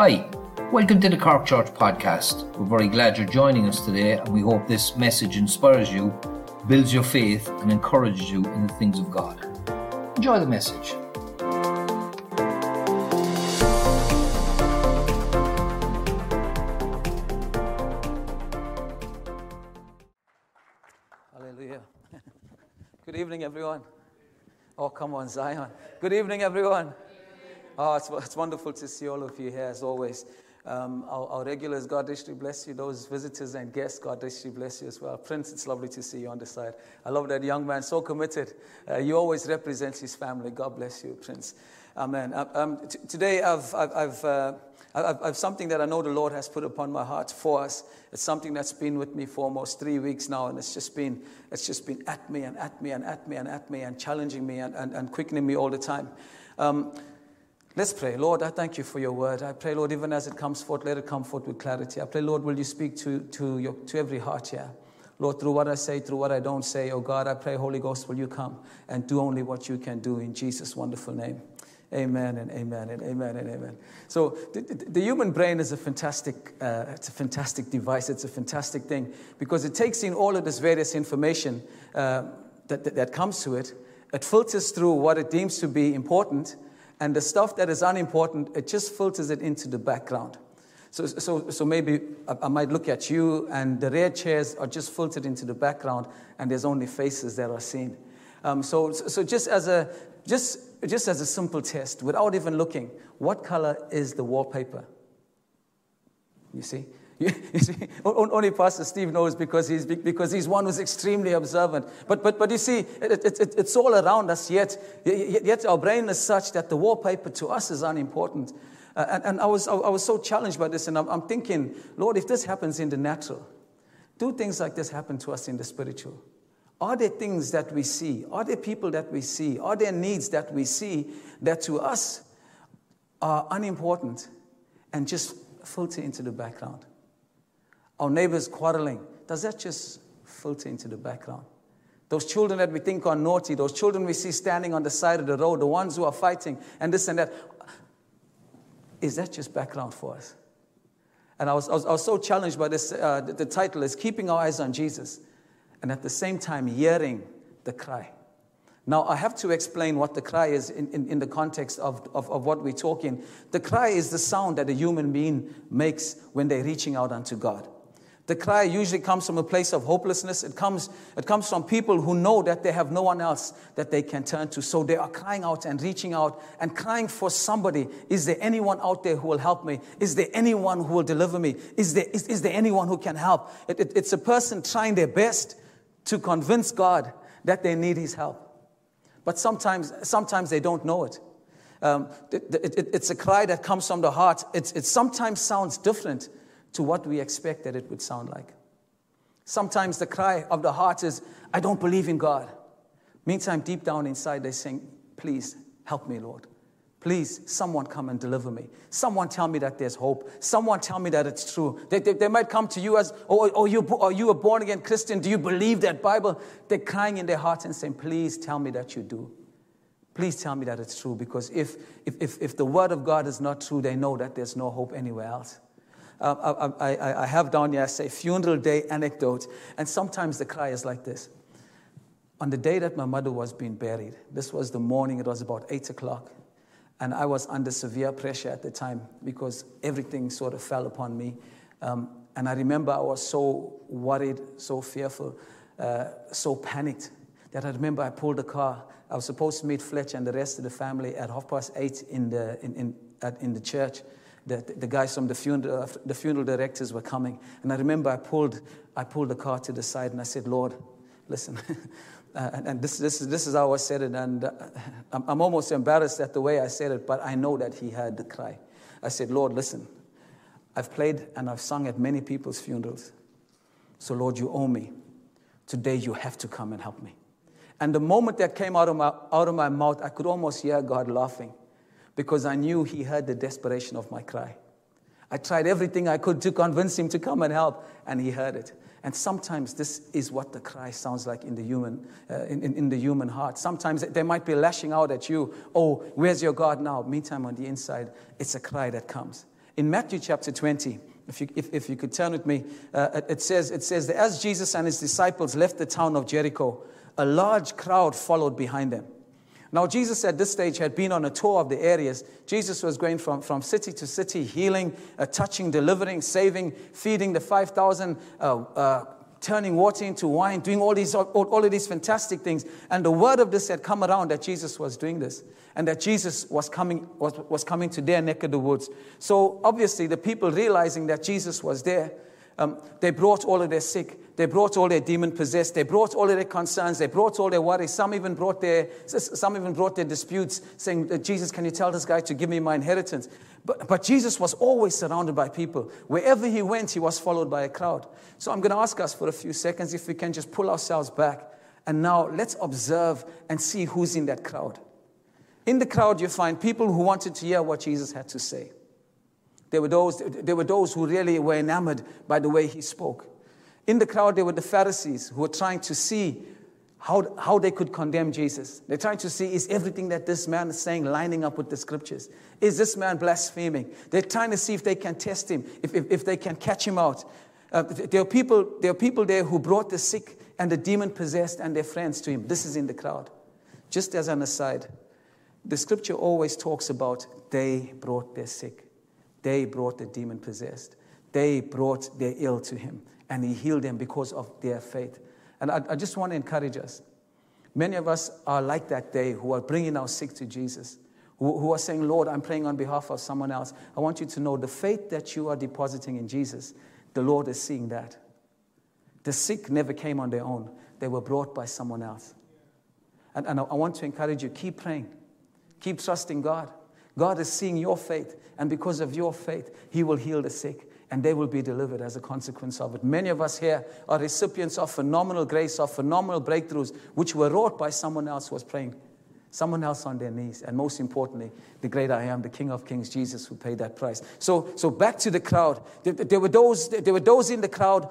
Hi, welcome to the Cork Church podcast. We're very glad you're joining us today, and we hope this message inspires you, builds your faith, and encourages you in the things of God. Enjoy the message. Hallelujah. Good evening, everyone. Oh, come on, Zion. Good evening, everyone. Oh, it's, it's wonderful to see all of you here as always. Um, our, our, regulars, God richly bless you. Those visitors and guests, God richly bless you as well. Prince, it's lovely to see you on the side. I love that young man, so committed. Uh, you always represent his family. God bless you, Prince. Amen. Um, um t- today, I've, I've, I've, uh, I've, I've something that I know the Lord has put upon my heart for us. It's something that's been with me for almost three weeks now, and it's just been, it's just been at me and at me and at me and at me and challenging me and, and, and quickening me all the time. Um, Let's pray. Lord, I thank you for your word. I pray, Lord, even as it comes forth, let it come forth with clarity. I pray, Lord, will you speak to, to, your, to every heart here? Lord, through what I say, through what I don't say, oh God, I pray, Holy Ghost, will you come and do only what you can do in Jesus' wonderful name. Amen and amen and amen and amen. So the, the human brain is a fantastic, uh, it's a fantastic device. It's a fantastic thing because it takes in all of this various information uh, that, that, that comes to it. It filters through what it deems to be important and the stuff that is unimportant, it just filters it into the background. So, so, so maybe I, might look at you, and the rare chairs are just filtered into the background, and there's only faces that are seen. Um, so, so just as a just just as a simple test, without even looking, what color is the wallpaper? You see, see, only Pastor Steve knows because he's, because he's one who's extremely observant. But, but, but you see, it, it, it, it's all around us, yet, yet our brain is such that the wallpaper to us is unimportant. Uh, and, and I, was, I, was so challenged by this, and I'm, I'm thinking, Lord, if this happens in the natural, do things like this happen to us in the spiritual? Are there things that we see? Are there people that we see? Are there needs that we see that to us are unimportant and just filter into the background? Our neighbors quarreling, does that just filter into the background? Those children that we think are naughty, those children we see standing on the side of the road, the ones who are fighting and this and that, is that just background for us? And I was, I was, I was so challenged by this. Uh, the, the title is Keeping Our Eyes on Jesus, and at the same time, hearing the cry. Now, I have to explain what the cry is in, in, in the context of, of, of, what we're talking. The cry is the sound that a human being makes when they're reaching out unto God. The cry usually comes from a place of hopelessness. It comes, it comes from people who know that they have no one else that they can turn to. So they are crying out and reaching out and crying for somebody. Is there anyone out there who will help me? Is there anyone who will deliver me? Is there, is, is there anyone who can help? It, it, it's a person trying their best to convince God that they need his help. But sometimes, sometimes they don't know it. Um, it, it it's a cry that comes from the heart. it sometimes sounds different to what we expect that it would sound like. Sometimes the cry of the heart is, I don't believe in God. Meantime, deep down inside, they're saying, Please help me, Lord. Please, someone come and deliver me. Someone tell me that there's hope. Someone tell me that it's true. They, they, they might come to you as, oh, oh, you, are you a born again Christian? Do you believe that Bible? They're crying in their hearts and saying, Please tell me that you do. Please tell me that it's true because if, if, if, if the word of God is not true, they know that there's no hope anywhere else. Uh, I, I, I, have down here, say, funeral day anecdote. And sometimes the cry is like this. On the day that my mother was being buried, this was the morning, it was about 8 o'clock. And I was under severe pressure at the time because everything sort of fell upon me. Um, and I remember I was so worried, so fearful, uh, so panicked that I remember I pulled the car. I was supposed to meet Fletcher and the rest of the family at half past eight in the, in, in, at, in the church the, the guys from the funeral, the funeral directors were coming. And I remember I pulled, I pulled the car to the side and I said, Lord, listen. uh, and, and this, this, this is how I said it. And uh, I'm, I'm almost embarrassed at the way I said it, but I know that he heard the cry. I said, Lord, listen. I've played and I've sung at many people's funerals. So, Lord, you owe me. Today, you have to come and help me. And the moment that came out of my, out of my mouth, I could almost hear God laughing because I knew he heard the desperation of my cry. I tried everything I could to convince him to come and help, and he heard it. And sometimes this is what the cry sounds like in the human, uh, in, in, in, the human heart. Sometimes they might be lashing out at you, oh, where's your God now? Meantime, on the inside, it's a cry that comes. In Matthew chapter 20, if you, if, if you could turn with me, uh, it, says, it says that as Jesus and his disciples left the town of Jericho, a large crowd followed behind them. Now, Jesus at this stage had been on a tour of the areas. Jesus was going from, from city to city, healing, uh, touching, delivering, saving, feeding the 5,000, uh, uh, turning water into wine, doing all, these, all, all of these fantastic things. And the word of this had come around that Jesus was doing this and that Jesus was coming, was, was coming to their neck of the woods. So, obviously, the people realizing that Jesus was there, um, they brought all of their sick, they brought all their demon possessed. They brought all of their concerns. They brought all their worries. Some even brought their, some even brought their disputes, saying, Jesus, can you tell this guy to give me my inheritance? But, but Jesus was always surrounded by people. Wherever he went, he was followed by a crowd. So I'm going to ask us for a few seconds if we can just pull ourselves back. And now let's observe and see who's in that crowd. In the crowd, you find people who wanted to hear what Jesus had to say. There were those, there were those who really were enamored by the way he spoke. In the crowd, there were the Pharisees who were trying to see how, how they could condemn Jesus. They're trying to see is everything that this man is saying lining up with the scriptures? Is this man blaspheming? They're trying to see if they can test him, if, if, if they can catch him out. Uh, there, are people, there are people there who brought the sick and the demon possessed and their friends to him. This is in the crowd. Just as an aside, the scripture always talks about they brought their sick, they brought the demon possessed, they brought their ill to him and He healed them because of their faith. And I, I just want to encourage us. Many of us are like that day who are bringing our sick to Jesus, who, who are saying, Lord, I'm praying on behalf of someone else. I want you to know the faith that you are depositing in Jesus, the Lord is seeing that. The sick never came on their own, they were brought by someone else. And, and I, I want to encourage you keep praying, keep trusting God. God is seeing your faith, and because of your faith, He will heal the sick and they will be delivered as a consequence of it. Many of us here are recipients of phenomenal grace, of phenomenal breakthroughs, which were wrought by someone else who was praying, someone else on their knees, and most importantly, the great I am, the King of Kings, Jesus, who paid that price. So, so back to the crowd. There, there were those, there were those in the crowd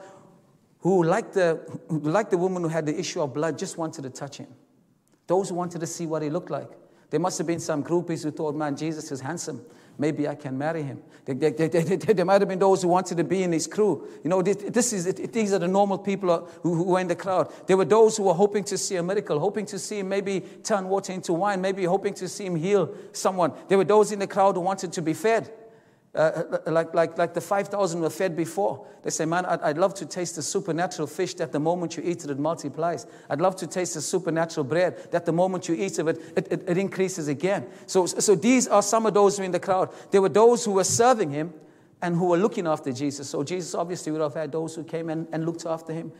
who, like the, who, like the woman who had the issue of blood, just wanted to touch him. Those who wanted to see what he looked like. There must have been some groupies who thought, man, Jesus is handsome maybe I can marry him. There, there, there, there, might have been those who wanted to be in his crew. You know, this, this is, these are the normal people who, who were in the crowd. There were those who were hoping to see a miracle, hoping to see him maybe turn water into wine, maybe hoping to see him heal someone. There were those in the crowd who wanted to be fed. Uh, uh, like, like, like the 5,000 were fed before. They say, Man, I'd, I'd, love to taste the supernatural fish that the moment you eat it, it multiplies. I'd love to taste the supernatural bread that the moment you eat of it, it, it, it increases again. So, so these are some of those who were in the crowd. There were those who were serving him and who were looking after Jesus. So Jesus obviously would have had those who came and, and looked after him.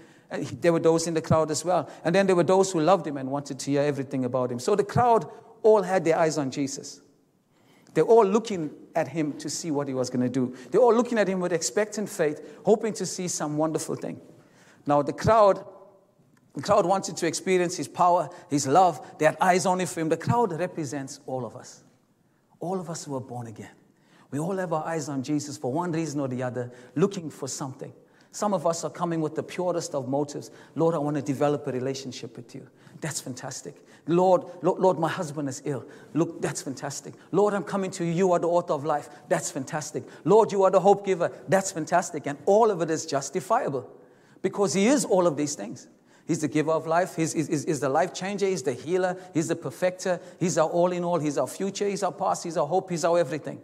There were those in the crowd as well. And then there were those who loved him and wanted to hear everything about him. So the crowd all had their eyes on Jesus. They're all looking at him to see what he was going to do. They're all looking at him with expectant faith, hoping to see some wonderful thing. Now, the crowd, the crowd wanted to experience his power, his love. They had eyes only for him. The crowd represents all of us. All of us who are born again. We all have our eyes on Jesus for one reason or the other, looking for something. Some of us are coming with the purest of motives. Lord, I want to develop a relationship with you. That's fantastic. Lord, Lord, Lord, my husband is ill. Look, that's fantastic. Lord, I'm coming to you. You are the author of life. That's fantastic. Lord, you are the hope giver. That's fantastic. And all of it is justifiable because He is all of these things. He's the giver of life. He's, he's, he's, the life changer. He's the healer. He's the perfecter. He's our all in all. He's our future. He's our past. He's our hope. He's our everything.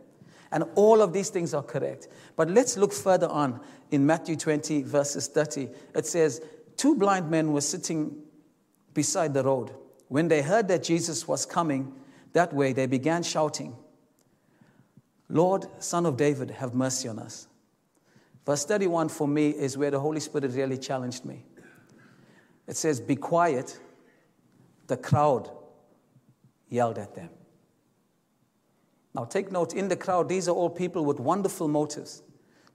And all of these things are correct. But let's look further on in Matthew 20, verses 30. It says, Two blind men were sitting beside the road. When they heard that Jesus was coming that way, they began shouting, Lord, Son of David, have mercy on us. Verse 31 for me is where the Holy Spirit really challenged me. It says, Be quiet. The crowd yelled at them. Now, take note in the crowd, these are all people with wonderful motives.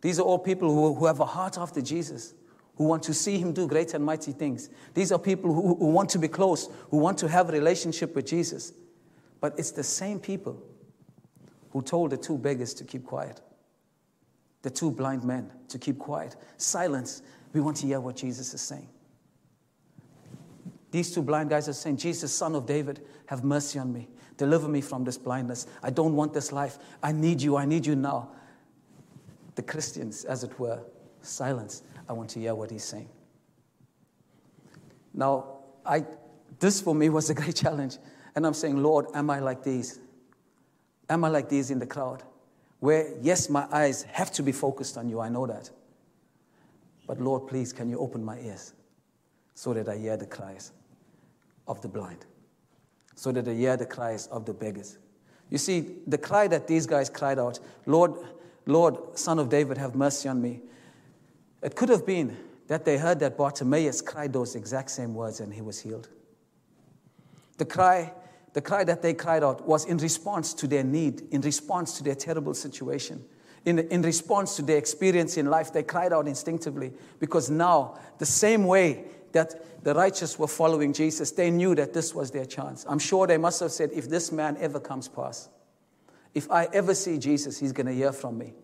These are all people who, who have a heart after Jesus who want to see him do great and mighty things. These are people who, who want to be close, who want to have a relationship with Jesus. But it's the same people who told the two beggars to keep quiet, the two blind men to keep quiet. Silence. We want to hear what Jesus is saying. These two blind guys are saying, Jesus, son of David, have mercy on me. Deliver me from this blindness. I don't want this life. I need you. I need you now. the Christians, as it were, silence. I want to hear what he's saying. Now, I, this for me was a great challenge. And I'm saying, Lord, am I like these? Am I like these in the crowd? Where, yes, my eyes have to be focused on you, I know that. But Lord, please, can you open my ears so that I hear the cries of the blind, so that they hear the cries of the beggars. You see, the cry that these guys cried out, Lord, Lord, Son of David, have mercy on me. It could have been that they heard that Bartimaeus cried those exact same words and he was healed. The cry, the cry that they cried out was in response to their need, in response to their terrible situation, in, in response to their experience in life. They cried out instinctively because now, the same way that the righteous were following Jesus, they knew that this was their chance. I'm sure they must have said, if this man ever comes past, if I ever see Jesus, he's going to hear from me.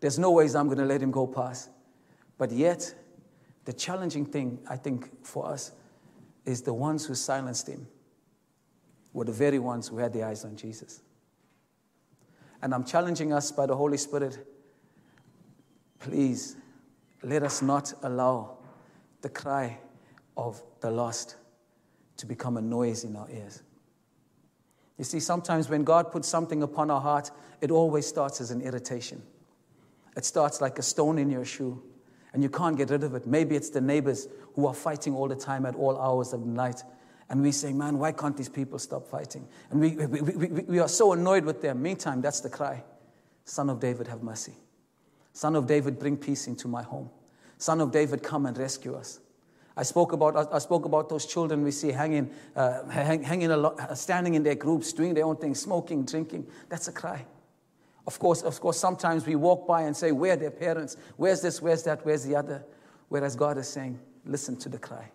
There's no ways I'm going to let him go past. But yet, the challenging thing, I think, for us is the ones who silenced him were the very ones who had their eyes on Jesus. And I'm challenging us by the Holy Spirit please let us not allow the cry of the lost to become a noise in our ears. You see, sometimes when God puts something upon our heart, it always starts as an irritation. It starts like a stone in your shoe and you can't get rid of it. Maybe it's the neighbors who are fighting all the time at all hours of the night. And we say, man, why can't these people stop fighting? And we, we, we, we are so annoyed with them. Meantime, that's the cry Son of David, have mercy. Son of David, bring peace into my home. Son of David, come and rescue us. I spoke about, I spoke about those children we see hanging, uh, hang, hanging lot, standing in their groups, doing their own thing, smoking, drinking. That's a cry. Of course, of course, sometimes we walk by and say, Where are their parents? Where's this? Where's that? Where's the other? Whereas God is saying, Listen to the cry.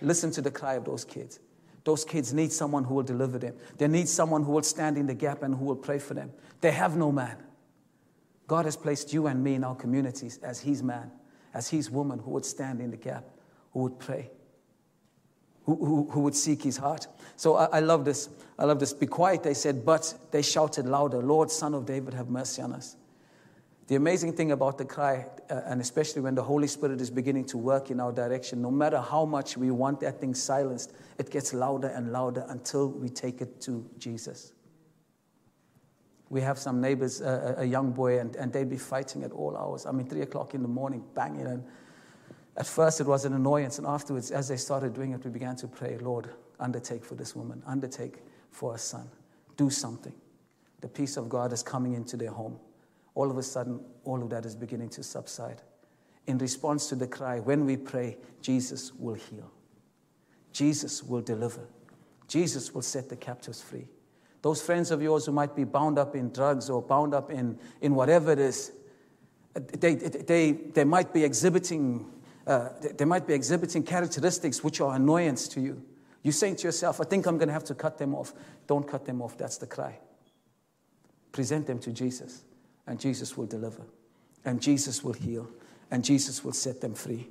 Listen to the cry of those kids. Those kids need someone who will deliver them. They need someone who will stand in the gap and who will pray for them. They have no man. God has placed you and me in our communities as His man, as His woman who would stand in the gap, who would pray, who, who, who would seek His heart. So I, I love this. I love this. Be quiet, they said, but they shouted louder, Lord, Son of David, have mercy on us. The amazing thing about the cry, uh, and especially when the Holy Spirit is beginning to work in our direction, no matter how much we want that thing silenced, it gets louder and louder until we take it to Jesus. We have some neighbors, uh, a young boy, and, and they'd be fighting at all hours. I mean, three o'clock in the morning, banging. And at first it was an annoyance, and afterwards, as they started doing it, we began to pray, Lord, undertake for this woman, undertake for her son, do something. The peace of God is coming into their home all of a sudden, all of that is beginning to subside. In response to the cry, when we pray, Jesus will heal, Jesus will deliver, Jesus will set the captives free. Those friends of yours who might be bound up in drugs or bound up in, in whatever it is, they, they, they might be exhibiting uh, they might be exhibiting characteristics which are annoyance to you. You're saying to yourself, I think I'm going to have to cut them off. Don't cut them off. That's the cry. Present them to Jesus and Jesus will deliver, and Jesus will heal, and Jesus will set them free.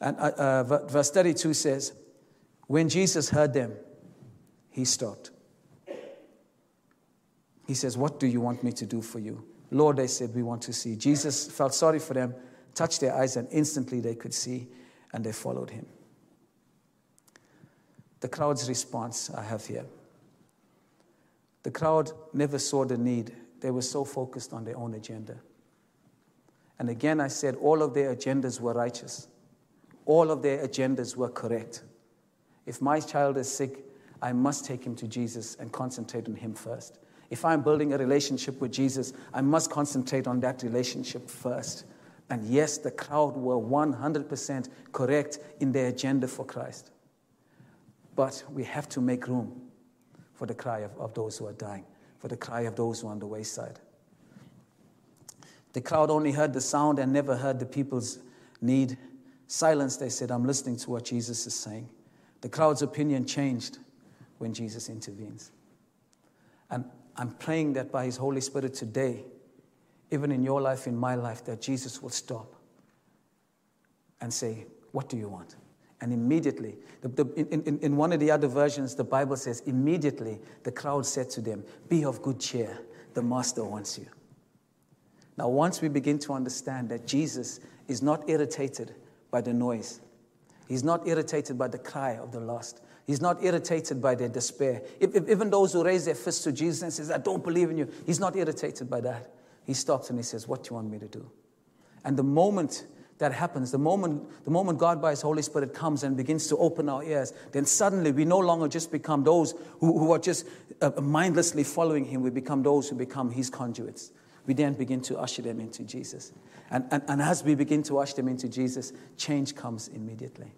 And uh, uh, verse 32 says, When Jesus heard them, he stopped. He says, What do you want me to do for you? Lord, they said, We want to see. Jesus felt sorry for them, touched their eyes, and instantly they could see, and they followed him. The crowd's response I have here. The crowd never saw the need they were so focused on their own agenda. And again, I said all of their agendas were righteous, all of their agendas were correct. If my child is sick, I must take him to Jesus and concentrate on him first. If I'm building a relationship with Jesus, I must concentrate on that relationship first. And yes, the crowd were 100% correct in their agenda for Christ. But we have to make room for the cry of, of those who are dying for the cry of those who are on the wayside. The crowd only heard the sound and never heard the people's need. Silence, they said, I'm listening to what Jesus is saying. The crowd's opinion changed when Jesus intervenes. And I'm praying that by His Holy Spirit today, even in your life, in my life, that Jesus will stop and say, What do you want? And immediately, the, the, in, in, in one of the other versions, the Bible says, immediately the crowd said to them, Be of good cheer, the master wants you. Now, once we begin to understand that Jesus is not irritated by the noise, He's not irritated by the cry of the lost. He's not irritated by their despair. If, if, even those who raise their fists to Jesus and says, I don't believe in you, he's not irritated by that. He stops and he says, What do you want me to do? And the moment that happens, the moment, the moment God by His Holy Spirit comes and begins to open our ears, then suddenly we no longer just become those who, who are just uh, mindlessly following Him. We become those who become His conduits. We then begin to usher them into Jesus. And, and, and as we begin to usher them into Jesus, change comes immediately.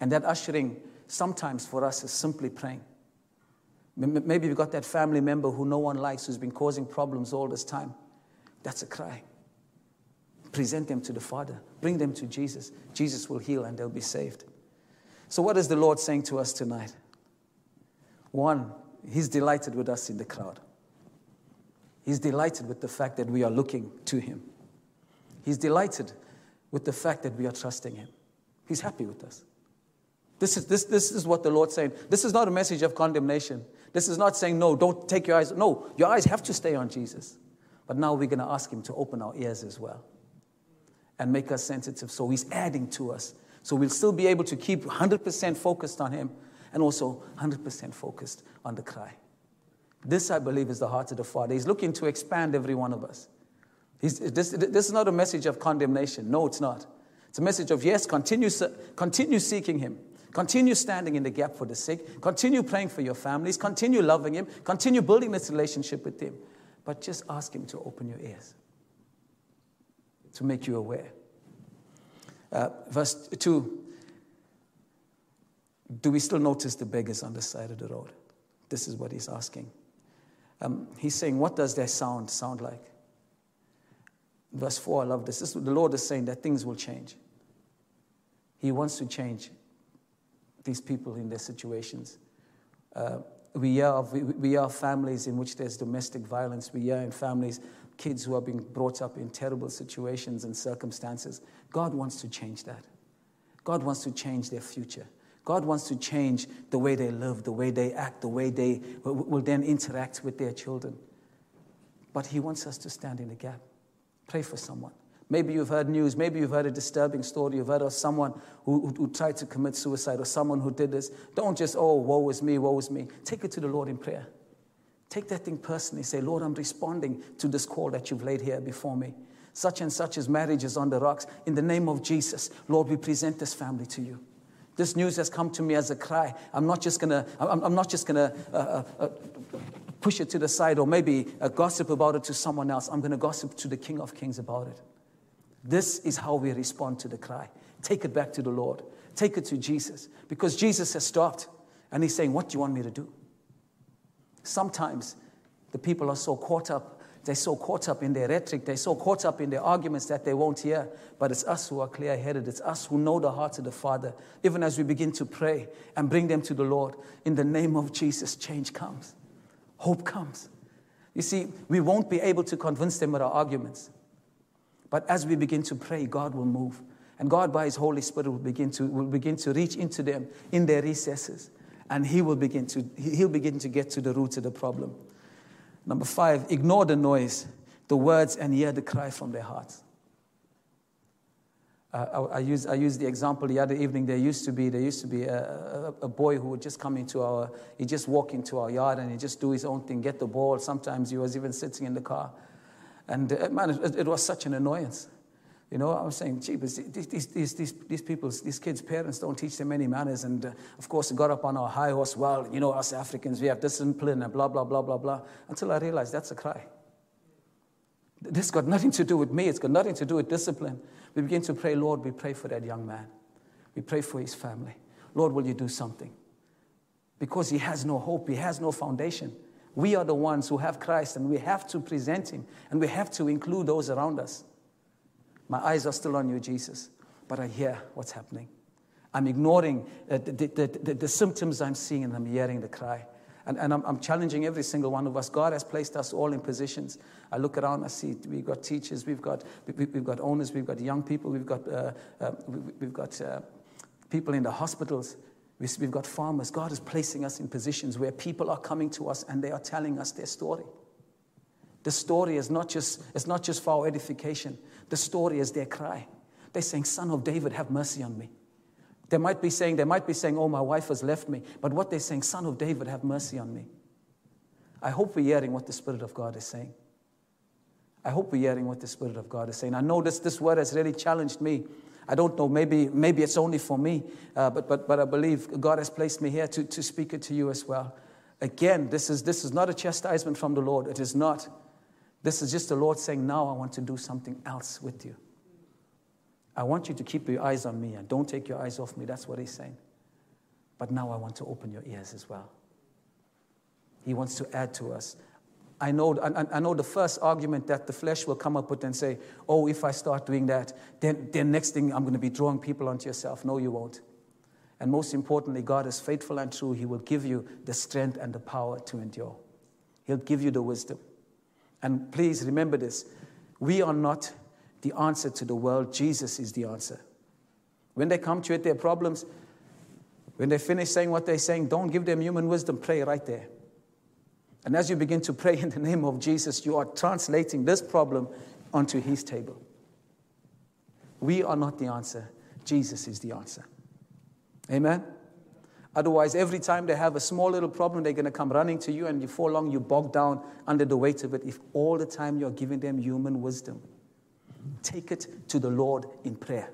And that ushering sometimes for us is simply praying. Maybe you've got that family member who no one likes who's been causing problems all this time. That's a cry present them to the Father, bring them to Jesus. Jesus will heal and they'll be saved. So, what is the Lord saying to us tonight? One, He's delighted with us in the crowd. He's delighted with the fact that we are looking to Him. He's delighted with the fact that we are trusting Him. He's happy with us. This is, this, this is what the Lord's saying. This is not a message of condemnation. This is not saying, no, don't take your eyes. No, your eyes have to stay on Jesus. But now we're going to ask Him to open our ears as well and make us sensitive. So He's adding to us. So we'll still be able to keep 100% focused on Him and also 100% focused on the cry. This, I believe, is the heart of the Father. He's looking to expand every one of us. This, this is not a message of condemnation. No, it's not. It's a message of, yes, continue, continue seeking Him. Continue standing in the gap for the sick. Continue praying for your families. Continue loving Him. Continue building this relationship with Him. But just ask Him to open your ears to make you aware. Uh, verse 2 Do we still notice the beggars on the side of the road? This is what he's asking. Um, he's saying, What does their sound sound like? Verse 4, I love this. this. The Lord is saying that things will change. He wants to change these people in their situations. Uh, we, are, we, families in which there's domestic violence. We are in families kids who are being brought up in terrible situations and circumstances. God wants to change that. God wants to change their future. God wants to change the way they live, the way they act, the way they will then interact with their children. But He wants us to stand in the gap. Pray for someone. Maybe you've heard news, maybe you've heard a disturbing story, you've heard of someone who, who, who, tried to commit suicide or someone who did this. Don't just, oh, woe is me, woe is me. Take it to the Lord in prayer. Take that thing personally. Say, Lord, I'm responding to this call that you've laid here before me. Such and such as marriage is on the rocks. In the name of Jesus, Lord, we present this family to you. This news has come to me as a cry. I'm not just gonna, I'm, not just gonna uh, uh, uh, push it to the side or maybe uh, gossip about it to someone else. I'm gonna gossip to the King of Kings about it. This is how we respond to the cry. Take it back to the Lord. Take it to Jesus because Jesus has stopped and He's saying, What do you want me to do? Sometimes the people are so caught up, they're so caught up in their rhetoric, they're so caught up in their arguments that they won't hear. But it's us who are clear headed, it's us who know the heart of the Father. Even as we begin to pray and bring them to the Lord, in the name of Jesus, change comes, hope comes. You see, we won't be able to convince them with our arguments. But as we begin to pray, God will move. And God, by His Holy Spirit, will begin to, will begin to reach into them in their recesses and he will begin to, he'll begin to get to the root of the problem. Number five, ignore the noise, the words, and hear the cry from their hearts. Uh, I, I, use, I used the example the other evening. There used to be, there used to be a, a, a, boy who would just come into our, he'd just walk into our yard and he'd just do his own thing, get the ball. Sometimes he was even sitting in the car. And uh, man, it, it was such an annoyance. You know, I was saying, gee, these, these, these, these people, these kids' parents don't teach them any manners. And uh, of course, got up on our high horse. Well, you know, us Africans, we have discipline and blah, blah, blah, blah, blah. Until I realized that's a cry. This got nothing to do with me. It's got nothing to do with discipline. We begin to pray, Lord, we pray for that young man. We pray for his family. Lord, will you do something? Because he has no hope, he has no foundation. We are the ones who have Christ, and we have to present him, and we have to include those around us. My eyes are still on you, Jesus, but I hear what's happening. I'm ignoring uh, the, the, the, the, symptoms I'm seeing and I'm hearing the cry. And, and I'm, I'm, challenging every single one of us. God has placed us all in positions. I look around, I see we've got teachers, we've got, we, have got owners, we've got young people, we've got, uh, uh, we, have got uh, people in the hospitals, we've got farmers. God is placing us in positions where people are coming to us and they are telling us their story. The story is not just, it's not just for our edification. The story is their cry. They're saying, Son of David, have mercy on me. They might be saying, they might be saying, Oh, my wife has left me. But what they're saying, Son of David, have mercy on me. I hope we're hearing what the Spirit of God is saying. I hope we're hearing what the Spirit of God is saying. I know this, this word has really challenged me. I don't know, maybe, maybe it's only for me, uh, but, but, but I believe God has placed me here to, to speak it to you as well. Again, this is, this is not a chastisement from the Lord. It is not. This is just the Lord saying, Now I want to do something else with you. I want you to keep your eyes on me and don't take your eyes off me. That's what He's saying. But now I want to open your ears as well. He wants to add to us. I know, I, I know the first argument that the flesh will come up with and say, oh, if I start doing that, then, then next thing I'm going to be drawing people onto yourself. No, you won't. And most importantly, God is faithful and true. He will give you the strength and the power to endure. He'll give you the wisdom. And please remember this we are not the answer to the world, Jesus is the answer. When they come to you with their problems, when they finish saying what they're saying, don't give them human wisdom, pray right there. And as you begin to pray in the name of Jesus, you are translating this problem onto his table. We are not the answer, Jesus is the answer. Amen? Otherwise, every time they have a small little problem, they're going to come running to you, and before long, you bog down under the weight of it. If all the time you're giving them human wisdom, take it to the Lord in prayer.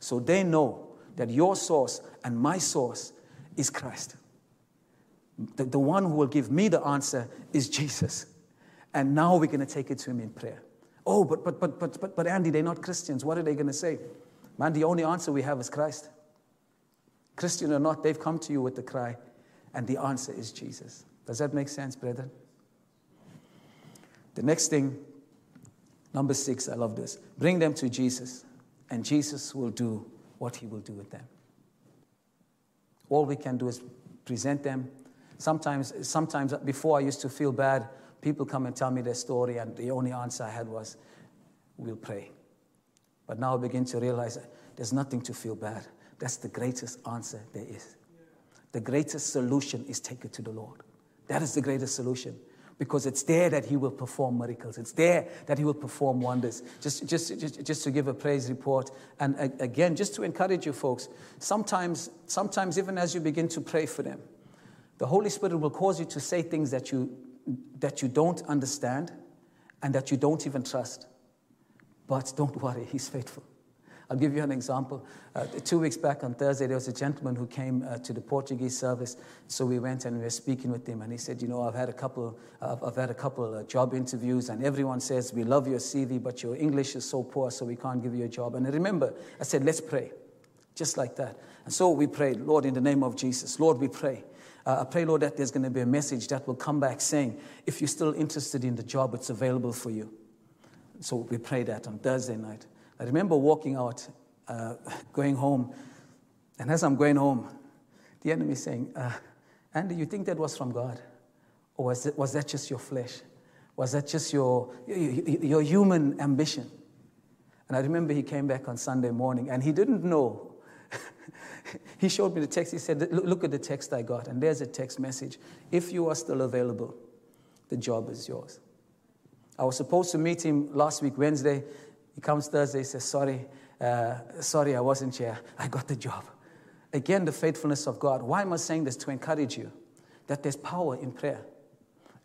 So they know that your source and my source is Christ. The, the one who will give me the answer is Jesus. And now we're going to take it to him in prayer. Oh, but, but, but, but, but, but Andy, they're not Christians. What are they going to say? Man, the only answer we have is Christ. Christian or not, they've come to you with the cry, and the answer is Jesus. Does that make sense, brethren? The next thing, number six, I love this. Bring them to Jesus, and Jesus will do what he will do with them. All we can do is present them Sometimes, sometimes before I used to feel bad, people come and tell me their story, and the only answer I had was, We'll pray. But now I begin to realize there's nothing to feel bad. That's the greatest answer there is. The greatest solution is take it to the Lord. That is the greatest solution because it's there that he will perform miracles. It's there that he will perform wonders. Just, just, just, just to give a praise report. And again, just to encourage you folks, sometimes, sometimes even as you begin to pray for them, the Holy Spirit will cause you to say things that you, that you don't understand and that you don't even trust. But don't worry, He's faithful. I'll give you an example. Uh, two weeks back on Thursday, there was a gentleman who came uh, to the Portuguese service. So we went and we were speaking with him, and he said, "You know, I've had a couple, uh, I've had a couple job interviews, and everyone says we love your CV, but your English is so poor, so we can't give you a job." And I remember, I said, "Let's pray," just like that. And so we prayed, Lord, in the name of Jesus, Lord, we pray uh, I pray, Lord, that there's going to be a message that will come back saying, if you're still interested in the job, it's available for you. So we pray that on Thursday night. I remember walking out, uh, going home, and as I'm going home, the enemy saying, uh, Andy, you think that was from God? Or was, it, was that just your flesh? Was that just your, your, your human ambition? And I remember he came back on Sunday morning and he didn't know he showed me the text. He said, Look at the text I got. And there's a text message. If you are still available, the job is yours. I was supposed to meet him last week, Wednesday. He comes Thursday, he says, Sorry, uh, sorry, I wasn't here. I got the job. Again, the faithfulness of God. Why am I saying this? To encourage you that there's power in prayer.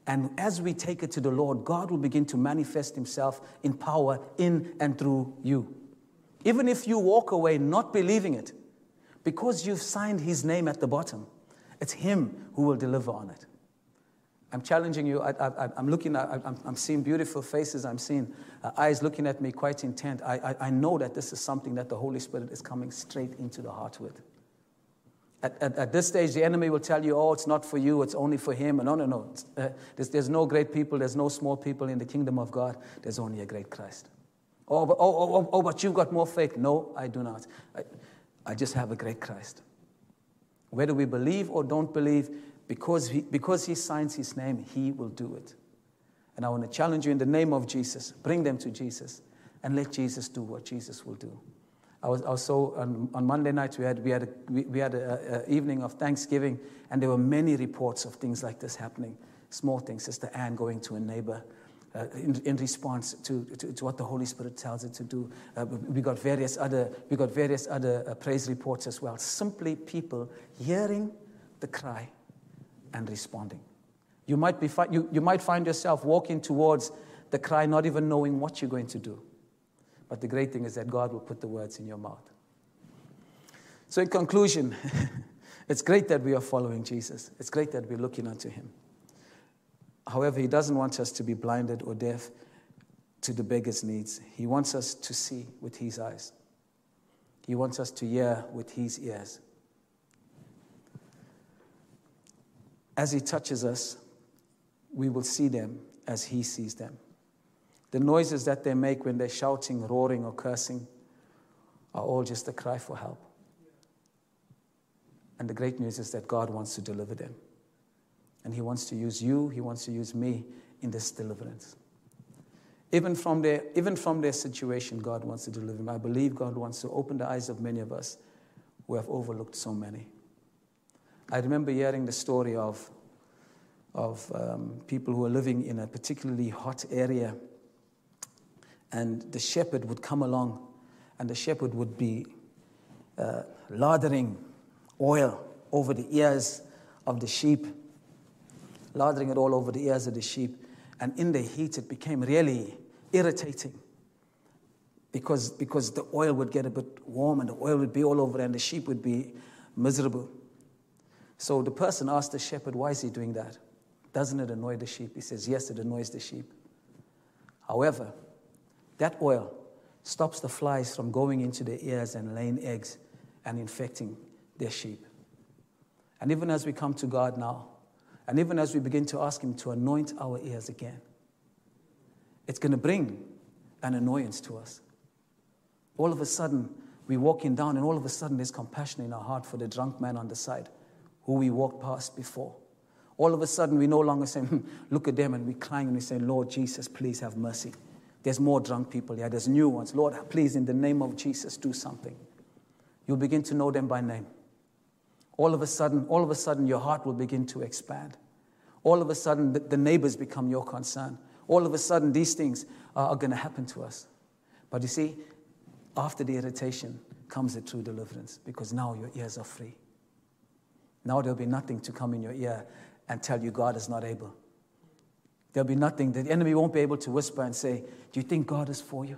And as we take it to the Lord, God will begin to manifest Himself in power in and through you. Even if you walk away not believing it, because you've signed his name at the bottom, it's him who will deliver on it. I'm challenging you. I, am looking I'm, I'm, seeing beautiful faces. I'm seeing uh, eyes looking at me quite intent. I, I, I, know that this is something that the Holy Spirit is coming straight into the heart with. At, at, at this stage, the enemy will tell you, oh, it's not for you, it's only for him. And No, no, no. Uh, there's, there's no great people, there's no small people in the kingdom of God. There's only a great Christ. Oh, but, oh, oh, oh, oh but you've got more faith. No, I do not. I, I just have a great Christ. Whether we believe or don't believe, because he, because he signs his name, he will do it. And I want to challenge you in the name of Jesus bring them to Jesus and let Jesus do what Jesus will do. I was also on, on Monday night, we had, we had, a, we, we had an evening of Thanksgiving, and there were many reports of things like this happening. Small things, Sister Anne going to a neighbor uh, in, in, response to, to, to, what the Holy Spirit tells it to do. Uh, we got various other, we got various other uh, praise reports as well. Simply people hearing the cry and responding. You might, be fi- you, you might find yourself walking towards the cry, not even knowing what you're going to do. But the great thing is that God will put the words in your mouth. So, in conclusion, it's great that we are following Jesus. It's great that we're looking unto him. However, He doesn't want us to be blinded or deaf to the beggar's needs. He wants us to see with His eyes, He wants us to hear with His ears. As He touches us, we will see them as He sees them. The noises that they make when they're shouting, roaring, or cursing are all just a cry for help. And the great news is that God wants to deliver them. And He wants to use you, He wants to use me in this deliverance. Even from their, even from their situation, God wants to deliver them. I believe God wants to open the eyes of many of us who have overlooked so many. I remember hearing the story of, of um, people who are living in a particularly hot area, and the shepherd would come along, and the shepherd would be uh, lathering oil over the ears of the sheep lathering it all over the ears of the sheep. And in the heat, it became really irritating because, because the oil would get a bit warm and the oil would be all over and the sheep would be miserable. So the person asked the shepherd, Why is he doing that? Doesn't it annoy the sheep? He says, Yes, it annoys the sheep. However, that oil stops the flies from going into their ears and laying eggs and infecting their sheep. And even as we come to God now, and even as we begin to ask Him to anoint our ears again, it's going to bring an annoyance to us. All of a sudden, we're walking down, and all of a sudden, there's compassion in our heart for the drunk man on the side who we walked past before. All of a sudden, we no longer say, hmm, Look at them, and we're crying and we say, Lord Jesus, please have mercy. There's more drunk people here, there's new ones. Lord, please, in the name of Jesus, do something. You'll begin to know them by name all of a sudden, all of a sudden, your heart will begin to expand. All of a sudden, the, neighbors become your concern. All of a sudden, these things are, are going to happen to us. But you see, after the irritation comes the true deliverance because now your ears are free. Now there'll be nothing to come in your ear and tell you God is not able. There'll be nothing. The enemy won't be able to whisper and say, Do you think God is for you?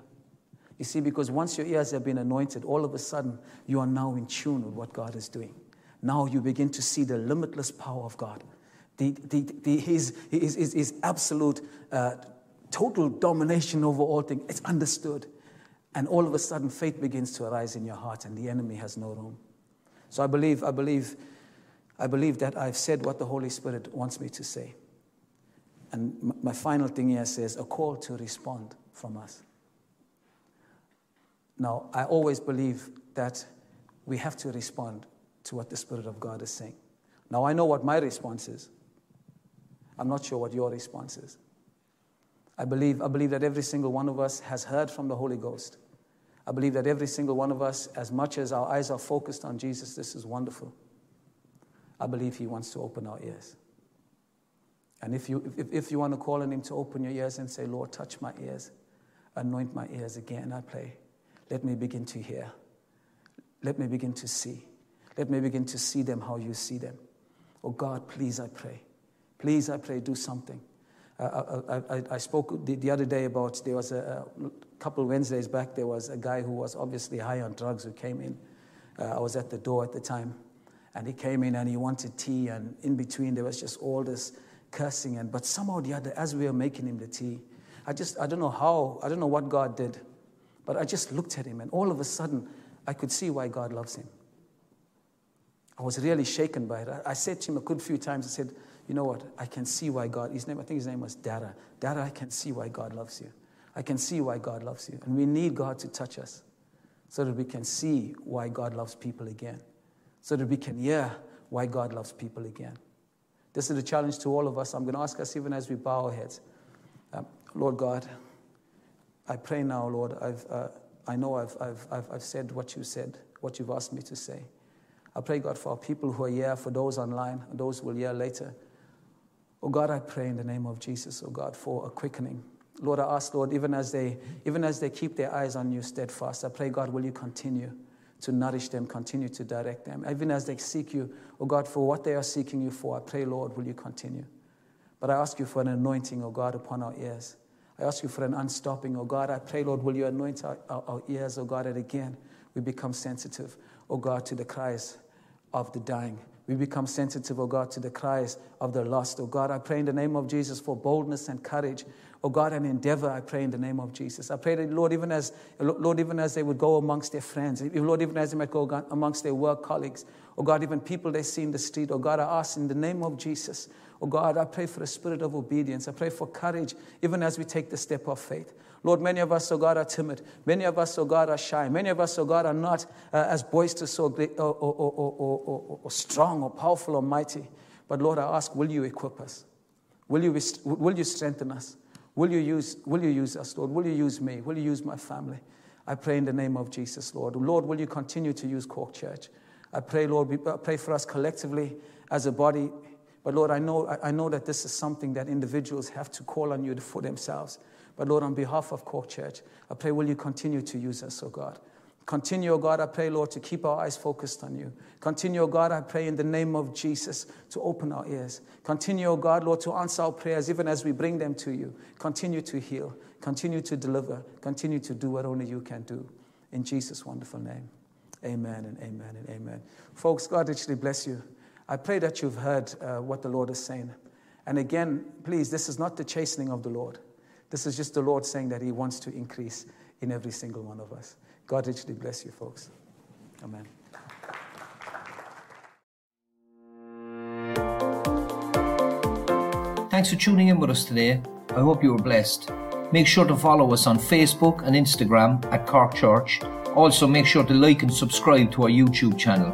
You see, because once your ears have been anointed, all of a sudden you are now in tune with what God is doing now you begin to see the limitless power of God. The, the, the, his, his, his, his absolute uh, total domination over all things. It's understood. And all of a sudden, faith begins to arise in your heart, and the enemy has no room. So I believe, I believe, I believe that I've said what the Holy Spirit wants me to say. And my final thing here says a call to respond from us. Now, I always believe that we have to respond what the Spirit of God is saying. Now, I know what my response is. I'm not sure what your response is. I believe, I believe that every single one of us has heard from the Holy Ghost. I believe that every single one of us, as much as our eyes are focused on Jesus, this is wonderful. I believe He wants to open our ears. And if you, if, if you want to call on Him to open your ears and say, Lord, touch my ears, anoint my ears again, I pray. Let me begin to hear. Let me begin to see. Let me begin to see them how you see them. Oh God, please, I pray. Please, I pray, do something. Uh, I, I, I, spoke the, the, other day about there was a, a, couple Wednesdays back, there was a guy who was obviously high on drugs who came in. Uh, I was at the door at the time, and he came in and he wanted tea, and in between there was just all this cursing. And but somehow or the other, as we were making him the tea, I just I don't know how I don't know what God did, but I just looked at him, and all of a sudden I could see why God loves him. I was really shaken by it. I, said to him a good few times, I said, you know what? I can see why God, his name, I think his name was Dara. Dara, I can see why God loves you. I can see why God loves you. And we need God to touch us so that we can see why God loves people again, so that we can hear why God loves people again. This is a challenge to all of us. I'm going to ask us, even as we bow our heads, um, Lord God, I pray now, Lord, I've, uh, I know I've, I've, I've, I've said what you said, what you've asked me to say. I pray, God, for our people who are here, for those online, and those who will hear later. Oh God, I pray in the name of Jesus, oh God, for a quickening Lord, I ask, Lord, even as they even as they keep their eyes on you steadfast, I pray, God, will you continue to nourish them, continue to direct them. Even as they seek you, oh God, for what they are seeking you for, I pray, Lord, will you continue. But I ask you for an anointing, oh God, upon our ears. I ask you for an unstopping, oh God. I pray, Lord, will you anoint our, our, our ears, oh God, and again we become sensitive, oh God, to the cries of the dying. We become sensitive, oh God, to the cries of the lost. Oh God, I pray in the name of Jesus for boldness and courage. Oh God, and endeavor, I pray in the name of Jesus. I pray that, Lord, even as, Lord, even as they would go amongst their friends, Lord, even as they might go amongst their work colleagues, oh God, even people they see in the street, oh God, I ask in the name of Jesus, oh God, I pray for a spirit of obedience. I pray for courage, even as we take the step of faith. Lord, many of us, oh God, are timid. Many of us, oh God, are shy. Many of us, oh God, are not uh, as boisterous or, or, or, or, or strong or powerful or mighty. But Lord, I ask, will you equip us? Will you, will you strengthen us? Will you, use, will you use us, Lord? Will you use me? Will you use my family? I pray in the name of Jesus, Lord. Lord, will you continue to use Cork Church? I pray, Lord, I uh, pray for us collectively as a body. But Lord, I know, I know that this is something that individuals have to call on you for themselves. But Lord, on behalf of Cork Church, I pray, will you continue to use us, oh God? Continue, oh God, I pray, Lord, to keep our eyes focused on you. Continue, oh God, I pray in the name of Jesus to open our ears. Continue, oh God, Lord, to answer our prayers even as we bring them to you. Continue to heal. Continue to deliver. Continue to do what only you can do. In Jesus' wonderful name. Amen and amen and amen. Folks, God richly bless you. I pray that you've heard uh, what the Lord is saying. And again, please, this is not the chastening of the Lord. This is just the Lord saying that He wants to increase in every single one of us. God richly bless you, folks. Amen. Thanks for tuning in with us today. I hope you were blessed. Make sure to follow us on Facebook and Instagram at Cork Church. Also, make sure to like and subscribe to our YouTube channel.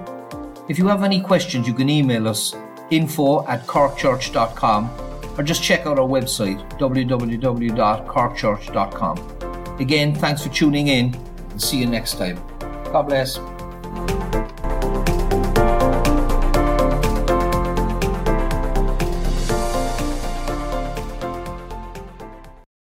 If you have any questions, you can email us info at corkchurch.com or just check out our website www.corkchurch.com. Again, thanks for tuning in and see you next time. God bless.